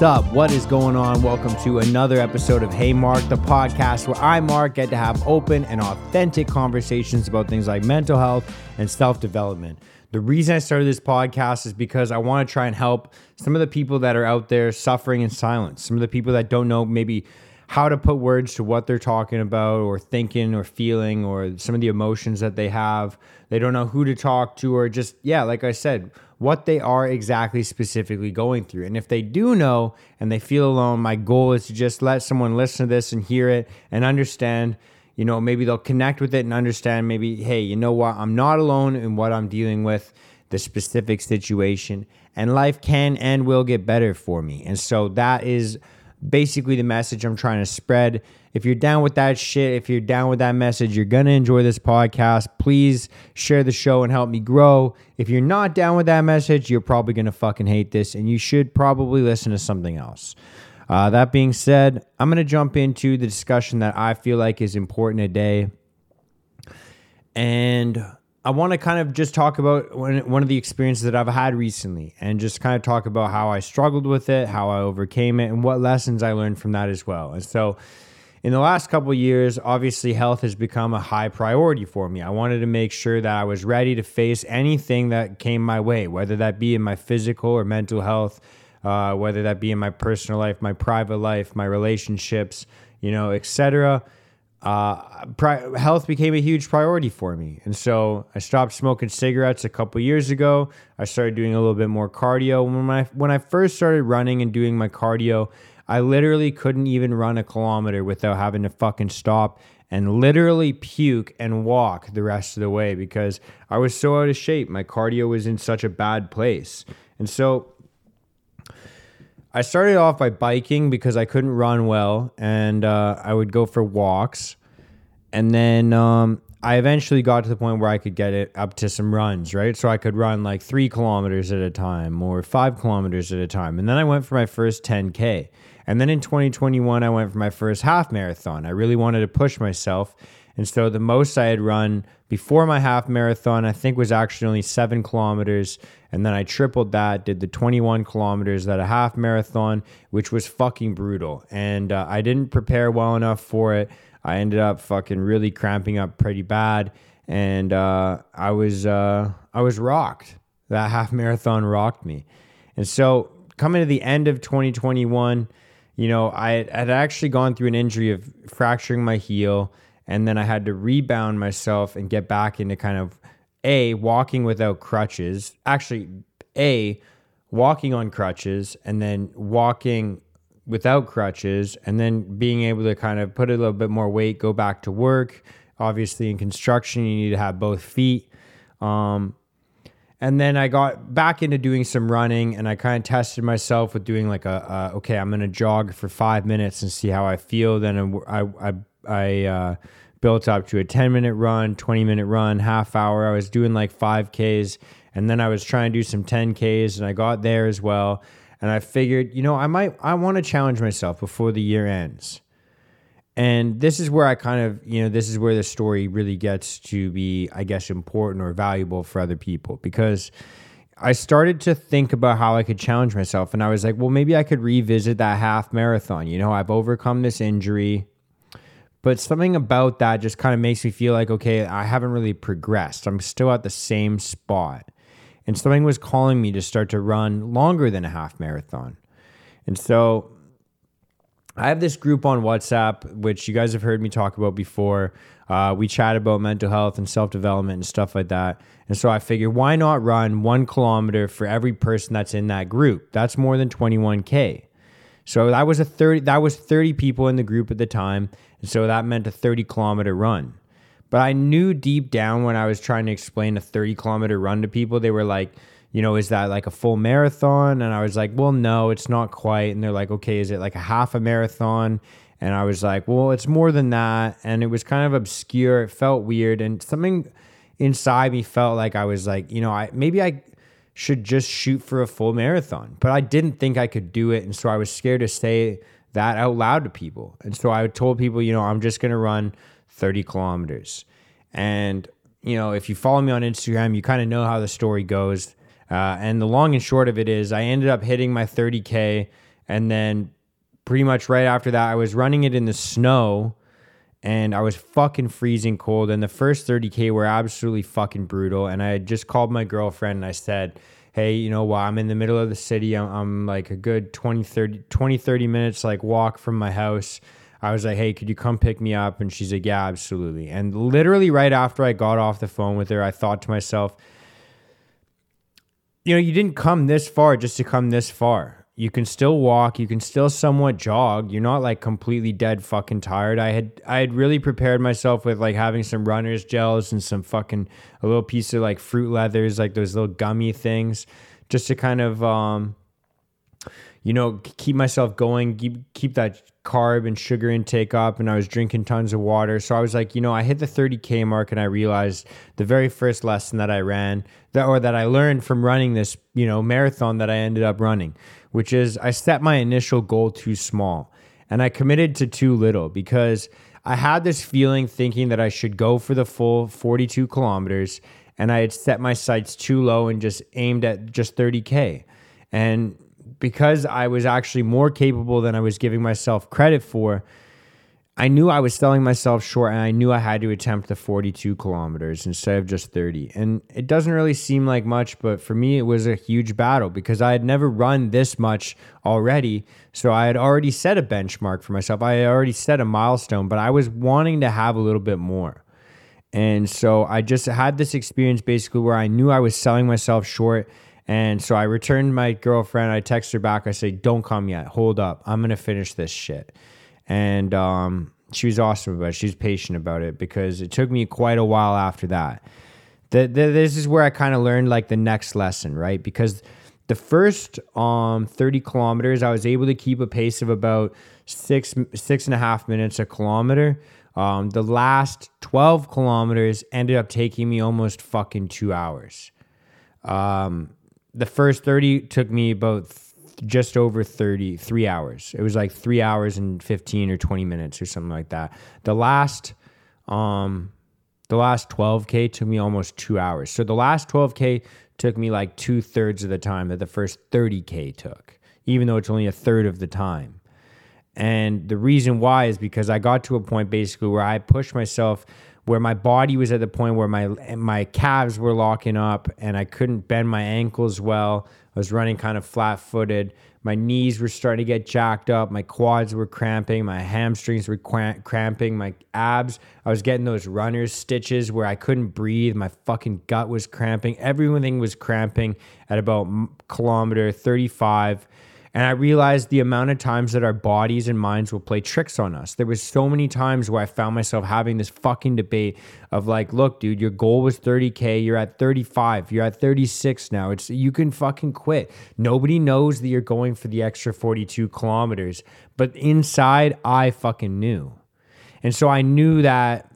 What's up? What is going on? Welcome to another episode of Hey Mark, the podcast where I, Mark, get to have open and authentic conversations about things like mental health and self development. The reason I started this podcast is because I want to try and help some of the people that are out there suffering in silence, some of the people that don't know maybe how to put words to what they're talking about or thinking or feeling or some of the emotions that they have. They don't know who to talk to or just, yeah, like I said, what they are exactly specifically going through. And if they do know and they feel alone, my goal is to just let someone listen to this and hear it and understand. You know, maybe they'll connect with it and understand maybe, hey, you know what? I'm not alone in what I'm dealing with, the specific situation, and life can and will get better for me. And so that is basically the message I'm trying to spread. If you're down with that shit, if you're down with that message, you're going to enjoy this podcast. Please share the show and help me grow. If you're not down with that message, you're probably going to fucking hate this and you should probably listen to something else. Uh, that being said, I'm going to jump into the discussion that I feel like is important today. And I want to kind of just talk about one, of the experiences that I've had recently and just kind of talk about how I struggled with it, how I overcame it, and what lessons I learned from that as well. And so, in the last couple years, obviously health has become a high priority for me. I wanted to make sure that I was ready to face anything that came my way, whether that be in my physical or mental health, uh, whether that be in my personal life, my private life, my relationships, you know, etc uh, pri- health became a huge priority for me. And so I stopped smoking cigarettes a couple years ago. I started doing a little bit more cardio. When I, when I first started running and doing my cardio, I literally couldn't even run a kilometer without having to fucking stop and literally puke and walk the rest of the way because I was so out of shape. My cardio was in such a bad place. And so I started off by biking because I couldn't run well, and uh, I would go for walks. And then um, I eventually got to the point where I could get it up to some runs, right? So I could run like three kilometers at a time or five kilometers at a time. And then I went for my first 10K. And then in 2021, I went for my first half marathon. I really wanted to push myself. And so the most I had run before my half marathon, I think was actually only seven kilometers. And then I tripled that, did the 21 kilometers at a half marathon, which was fucking brutal. And uh, I didn't prepare well enough for it. I ended up fucking really cramping up pretty bad. And uh, I was uh, I was rocked. That half marathon rocked me. And so coming to the end of 2021, you know, I had actually gone through an injury of fracturing my heel and then I had to rebound myself and get back into kind of a walking without crutches. Actually, a walking on crutches and then walking without crutches and then being able to kind of put a little bit more weight, go back to work. Obviously, in construction, you need to have both feet. Um, and then I got back into doing some running and I kind of tested myself with doing like a, okay, I'm going to jog for five minutes and see how I feel. Then I, I, I uh, built up to a 10 minute run, 20 minute run, half hour. I was doing like 5Ks and then I was trying to do some 10Ks and I got there as well. And I figured, you know, I might, I want to challenge myself before the year ends. And this is where I kind of, you know, this is where the story really gets to be, I guess, important or valuable for other people because I started to think about how I could challenge myself. And I was like, well, maybe I could revisit that half marathon. You know, I've overcome this injury but something about that just kind of makes me feel like okay i haven't really progressed. I'm still at the same spot. And something was calling me to start to run longer than a half marathon. And so i have this group on whatsapp which you guys have heard me talk about before. Uh, we chat about mental health and self-development and stuff like that. And so i figured why not run one kilometer for every person that's in that group? That's more than 21k so that was a 30 that was 30 people in the group at the time. And so that meant a 30 kilometer run. But I knew deep down when I was trying to explain a 30 kilometer run to people, they were like, you know, is that like a full marathon? And I was like, well, no, it's not quite. And they're like, okay, is it like a half a marathon? And I was like, well, it's more than that. And it was kind of obscure. It felt weird. And something inside me felt like I was like, you know, I maybe I should just shoot for a full marathon. But I didn't think I could do it. And so I was scared to say that out loud to people. And so I told people, you know, I'm just going to run 30 kilometers. And, you know, if you follow me on Instagram, you kind of know how the story goes. Uh, and the long and short of it is, I ended up hitting my 30K And then pretty much right after that, I was running it in the snow and I was fucking freezing cold. And the first 30K were absolutely fucking brutal. And I had just called my girlfriend and I said, Hey, you know while I'm in the middle of the city. I'm, I'm like a good 20 30, 20, 30 minutes like walk from my house. I was like, Hey, could you come pick me up? And she's like, Yeah, absolutely. And literally right after I got off the phone with her, I thought to myself, You know, you didn't come this far just to come this far you can still walk. You can still somewhat jog. You're not like completely dead fucking tired. I had i had really prepared myself with like having some runners gels and some fucking a little piece of like fruit leathers like those little gummy things just to kind of um you know, keep myself going, keep keep that carb and sugar intake up. And I was drinking tons of water. So I was like, you know, I hit the 30k mark, and I realized the very first lesson that I ran that or that I learned from running this, you know, marathon that I ended up running, which is I set my initial goal too small, and I committed to too little because I had this feeling thinking that I should go for the full 42 kilometers, and I had set my sights too low and just aimed at just 30k. And because I was actually more capable than I was giving myself credit for, I knew I was selling myself short and I knew I had to attempt the 42 kilometers instead of just 30. And it doesn't really seem like much, but for me, it was a huge battle because I had never run this much already. So I had already set a benchmark for myself. I had already set a milestone, but I was wanting to have a little bit more. And so I just had this experience basically where I knew I was selling myself short and so I returned my girlfriend. I text her back. I say, "Don't come yet. Hold up. I'm gonna finish this shit." And um, she was awesome about it. She was patient about it because it took me quite a while after that. The, the, this is where I kind of learned like the next lesson, right? Because the first um, 30 kilometers, I was able to keep a pace of about six six and a half minutes a kilometer. Um, the last 12 kilometers ended up taking me almost fucking two hours. Um, the first 30 took me about th- just over 30 three hours. It was like three hours and 15 or 20 minutes or something like that. The last um the last 12k took me almost two hours. So the last 12k took me like two-thirds of the time that the first 30k took even though it's only a third of the time. And the reason why is because i got to a point basically where i pushed myself where my body was at the point where my my calves were locking up and I couldn't bend my ankles well. I was running kind of flat footed. My knees were starting to get jacked up. My quads were cramping. My hamstrings were cramping. My abs, I was getting those runner's stitches where I couldn't breathe. My fucking gut was cramping. Everything was cramping at about kilometer 35 and I realized the amount of times that our bodies and minds will play tricks on us. There was so many times where I found myself having this fucking debate of like, look, dude, your goal was 30k, you're at 35, you're at 36 now. It's you can fucking quit. Nobody knows that you're going for the extra 42 kilometers, but inside I fucking knew. And so I knew that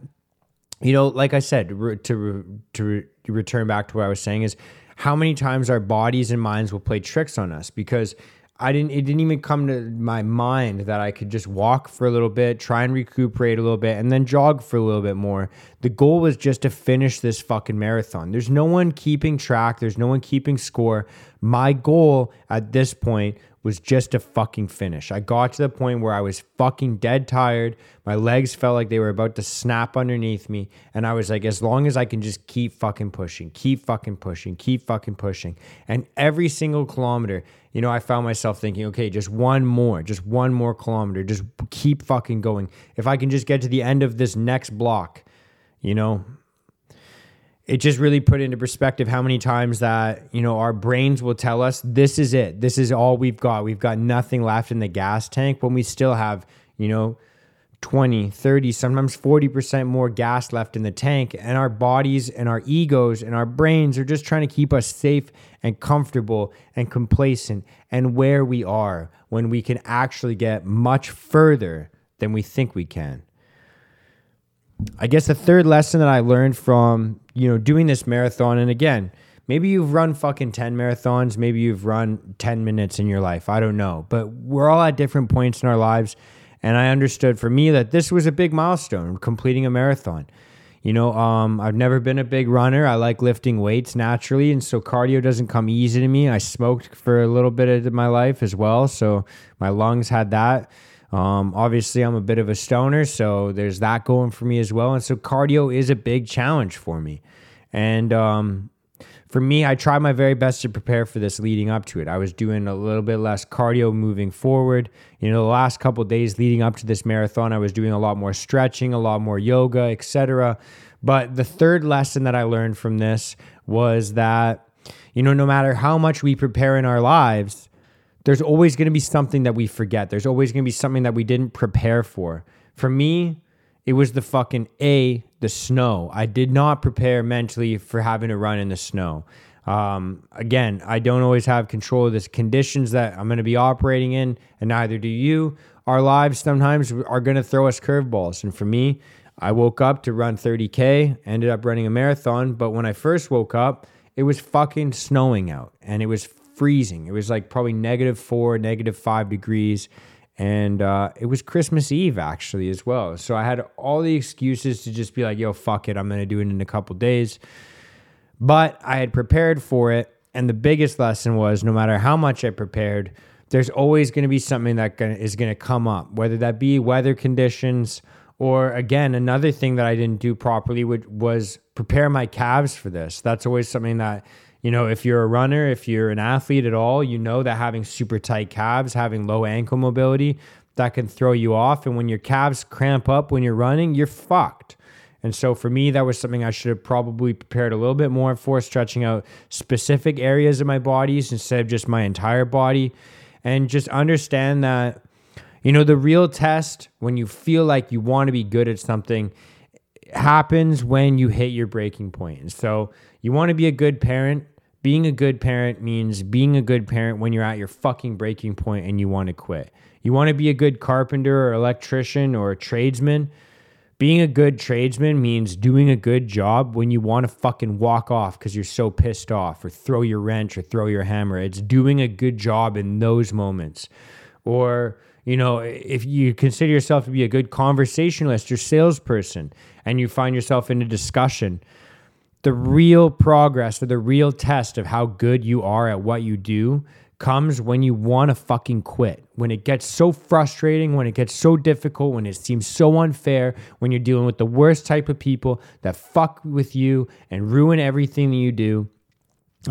you know, like I said, to to return back to what I was saying is how many times our bodies and minds will play tricks on us because I didn't it didn't even come to my mind that I could just walk for a little bit, try and recuperate a little bit and then jog for a little bit more. The goal was just to finish this fucking marathon. There's no one keeping track, there's no one keeping score. My goal at this point was just a fucking finish. I got to the point where I was fucking dead tired. My legs felt like they were about to snap underneath me. And I was like, as long as I can just keep fucking pushing, keep fucking pushing, keep fucking pushing. And every single kilometer, you know, I found myself thinking, okay, just one more, just one more kilometer, just keep fucking going. If I can just get to the end of this next block, you know, it just really put into perspective how many times that you know our brains will tell us this is it. This is all we've got. We've got nothing left in the gas tank when we still have you know 20 30 sometimes 40% more gas left in the tank. And our bodies and our egos and our brains are just trying to keep us safe and comfortable and complacent and where we are when we can actually get much further than we think we can I guess the third lesson that I learned from, you know, doing this marathon, and again, maybe you've run fucking 10 marathons, maybe you've run 10 minutes in your life. I don't know. But we're all at different points in our lives. And I understood for me that this was a big milestone, completing a marathon. You know, um, I've never been a big runner. I like lifting weights naturally, and so cardio doesn't come easy to me. I smoked for a little bit of my life as well, so my lungs had that. Um, obviously, I'm a bit of a stoner, so there's that going for me as well. And so cardio is a big challenge for me. And um, for me, I tried my very best to prepare for this leading up to it. I was doing a little bit less cardio moving forward. You know, the last couple days leading up to this marathon, I was doing a lot more stretching, a lot more yoga, etc. But the third lesson that I learned from this was that, you know, no matter how much we prepare in our lives, there's always going to be something that we forget. There's always going to be something that we didn't prepare for. For me, it was the fucking A, the snow. I did not prepare mentally for having to run in the snow. Um, again, I don't always have control of the conditions that I'm going to be operating in, and neither do you. Our lives sometimes are going to throw us curveballs. And for me, I woke up to run 30K, ended up running a marathon. But when I first woke up, it was fucking snowing out and it was freezing. It was like probably negative four, negative five degrees. And uh, it was Christmas Eve actually as well. So I had all the excuses to just be like, yo, fuck it. I'm going to do it in a couple days. But I had prepared for it. And the biggest lesson was no matter how much I prepared, there's always going to be something that is going to come up, whether that be weather conditions or again, another thing that I didn't do properly was prepare my calves for this. That's always something that you know, if you're a runner, if you're an athlete at all, you know that having super tight calves, having low ankle mobility, that can throw you off. And when your calves cramp up when you're running, you're fucked. And so for me, that was something I should have probably prepared a little bit more for, stretching out specific areas of my bodies instead of just my entire body. And just understand that, you know, the real test when you feel like you want to be good at something happens when you hit your breaking point. And so you want to be a good parent being a good parent means being a good parent when you're at your fucking breaking point and you want to quit. You want to be a good carpenter or electrician or a tradesman. Being a good tradesman means doing a good job when you want to fucking walk off because you're so pissed off or throw your wrench or throw your hammer. It's doing a good job in those moments. Or, you know, if you consider yourself to be a good conversationalist or salesperson and you find yourself in a discussion the real progress or the real test of how good you are at what you do comes when you want to fucking quit. When it gets so frustrating, when it gets so difficult, when it seems so unfair, when you're dealing with the worst type of people that fuck with you and ruin everything that you do.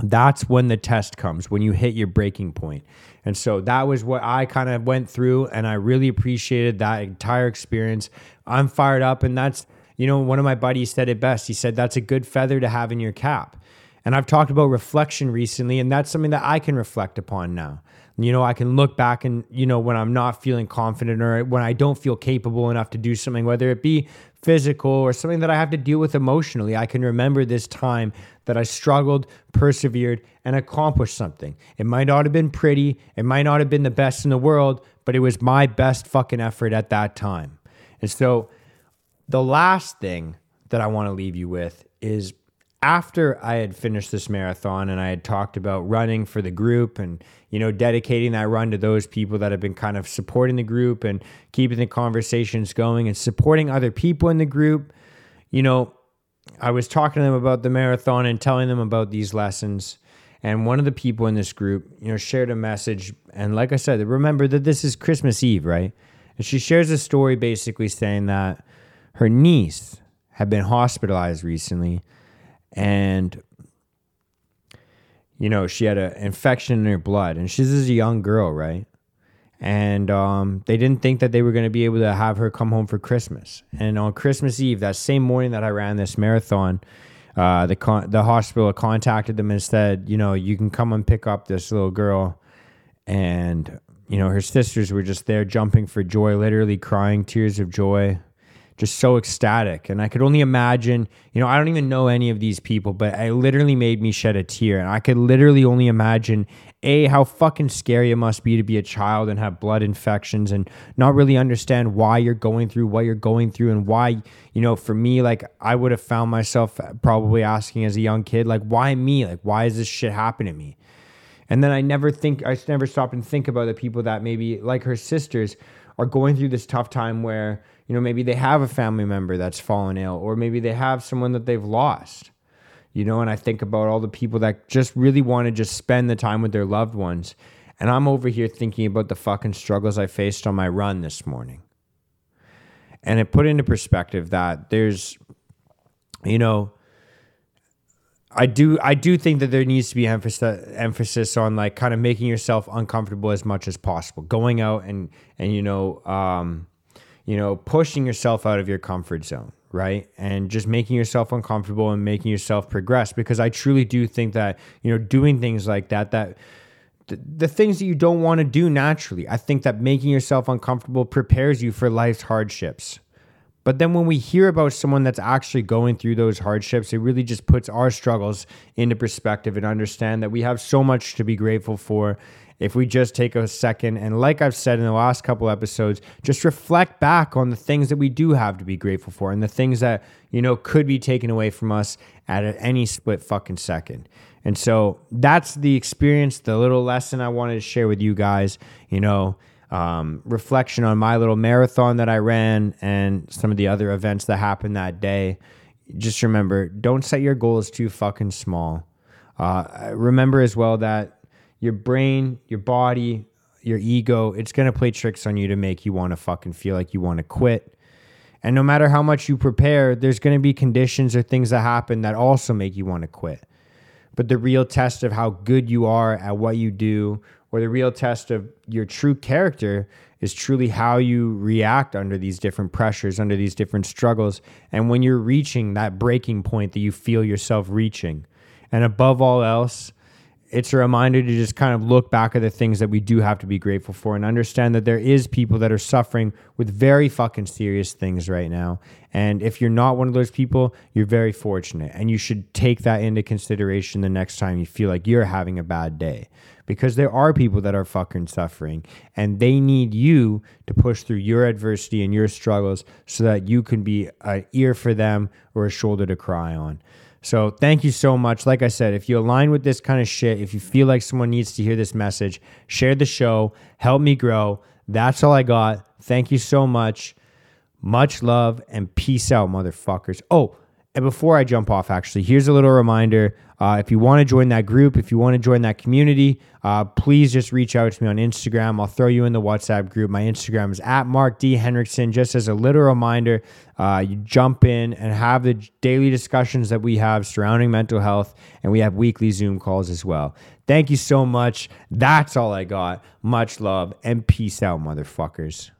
That's when the test comes, when you hit your breaking point. And so that was what I kind of went through, and I really appreciated that entire experience. I'm fired up, and that's you know, one of my buddies said it best. He said, That's a good feather to have in your cap. And I've talked about reflection recently, and that's something that I can reflect upon now. You know, I can look back and, you know, when I'm not feeling confident or when I don't feel capable enough to do something, whether it be physical or something that I have to deal with emotionally, I can remember this time that I struggled, persevered, and accomplished something. It might not have been pretty, it might not have been the best in the world, but it was my best fucking effort at that time. And so, the last thing that I want to leave you with is after I had finished this marathon and I had talked about running for the group and you know dedicating that run to those people that have been kind of supporting the group and keeping the conversations going and supporting other people in the group, you know, I was talking to them about the marathon and telling them about these lessons. And one of the people in this group, you know, shared a message. And like I said, remember that this is Christmas Eve, right? And she shares a story basically saying that her niece had been hospitalized recently and you know she had an infection in her blood and she's just a young girl right? And um, they didn't think that they were going to be able to have her come home for christmas. And on christmas eve that same morning that i ran this marathon uh, the, con- the hospital contacted them and said you know you can come and pick up this little girl. And you know her sisters were just there jumping for joy literally crying tears of joy just so ecstatic. And I could only imagine, you know, I don't even know any of these people, but it literally made me shed a tear. And I could literally only imagine A, how fucking scary it must be to be a child and have blood infections and not really understand why you're going through what you're going through and why, you know, for me, like I would have found myself probably asking as a young kid, like, why me? Like, why is this shit happening to me? And then I never think, I never stopped and think about the people that maybe, like her sisters, are going through this tough time where, you know, maybe they have a family member that's fallen ill, or maybe they have someone that they've lost. You know, and I think about all the people that just really want to just spend the time with their loved ones. And I'm over here thinking about the fucking struggles I faced on my run this morning. And it put into perspective that there's, you know, I do I do think that there needs to be emphasis emphasis on like kind of making yourself uncomfortable as much as possible. Going out and and you know um, you know pushing yourself out of your comfort zone, right? And just making yourself uncomfortable and making yourself progress because I truly do think that you know doing things like that that the, the things that you don't want to do naturally. I think that making yourself uncomfortable prepares you for life's hardships but then when we hear about someone that's actually going through those hardships, it really just puts our struggles into perspective and understand that we have so much to be grateful for if we just take a second and like I've said in the last couple episodes, just reflect back on the things that we do have to be grateful for and the things that, you know, could be taken away from us at any split fucking second. And so that's the experience, the little lesson I wanted to share with you guys, you know, um, reflection on my little marathon that I ran and some of the other events that happened that day. Just remember, don't set your goals too fucking small. Uh, remember as well that your brain, your body, your ego, it's going to play tricks on you to make you want to fucking feel like you want to quit. And no matter how much you prepare, there's going to be conditions or things that happen that also make you want to quit. But the real test of how good you are at what you do or the real test of your true character is truly how you react under these different pressures, under these different struggles, and when you're reaching that breaking point that you feel yourself reaching. And above all else, it's a reminder to just kind of look back at the things that we do have to be grateful for and understand that there is people that are suffering with very fucking serious things right now. And if you're not one of those people, you're very fortunate and you should take that into consideration the next time you feel like you're having a bad day because there are people that are fucking suffering and they need you to push through your adversity and your struggles so that you can be an ear for them or a shoulder to cry on. So thank you so much. Like I said, if you align with this kind of shit, if you feel like someone needs to hear this message, share the show, help me grow. That's all I got. Thank you so much. Much love and peace out, motherfuckers. Oh, and before I jump off, actually, here's a little reminder. Uh, if you want to join that group, if you want to join that community, uh, please just reach out to me on Instagram. I'll throw you in the WhatsApp group. My Instagram is at Mark D. Henriksen. Just as a little reminder, uh, you jump in and have the daily discussions that we have surrounding mental health, and we have weekly Zoom calls as well. Thank you so much. That's all I got. Much love and peace out, motherfuckers.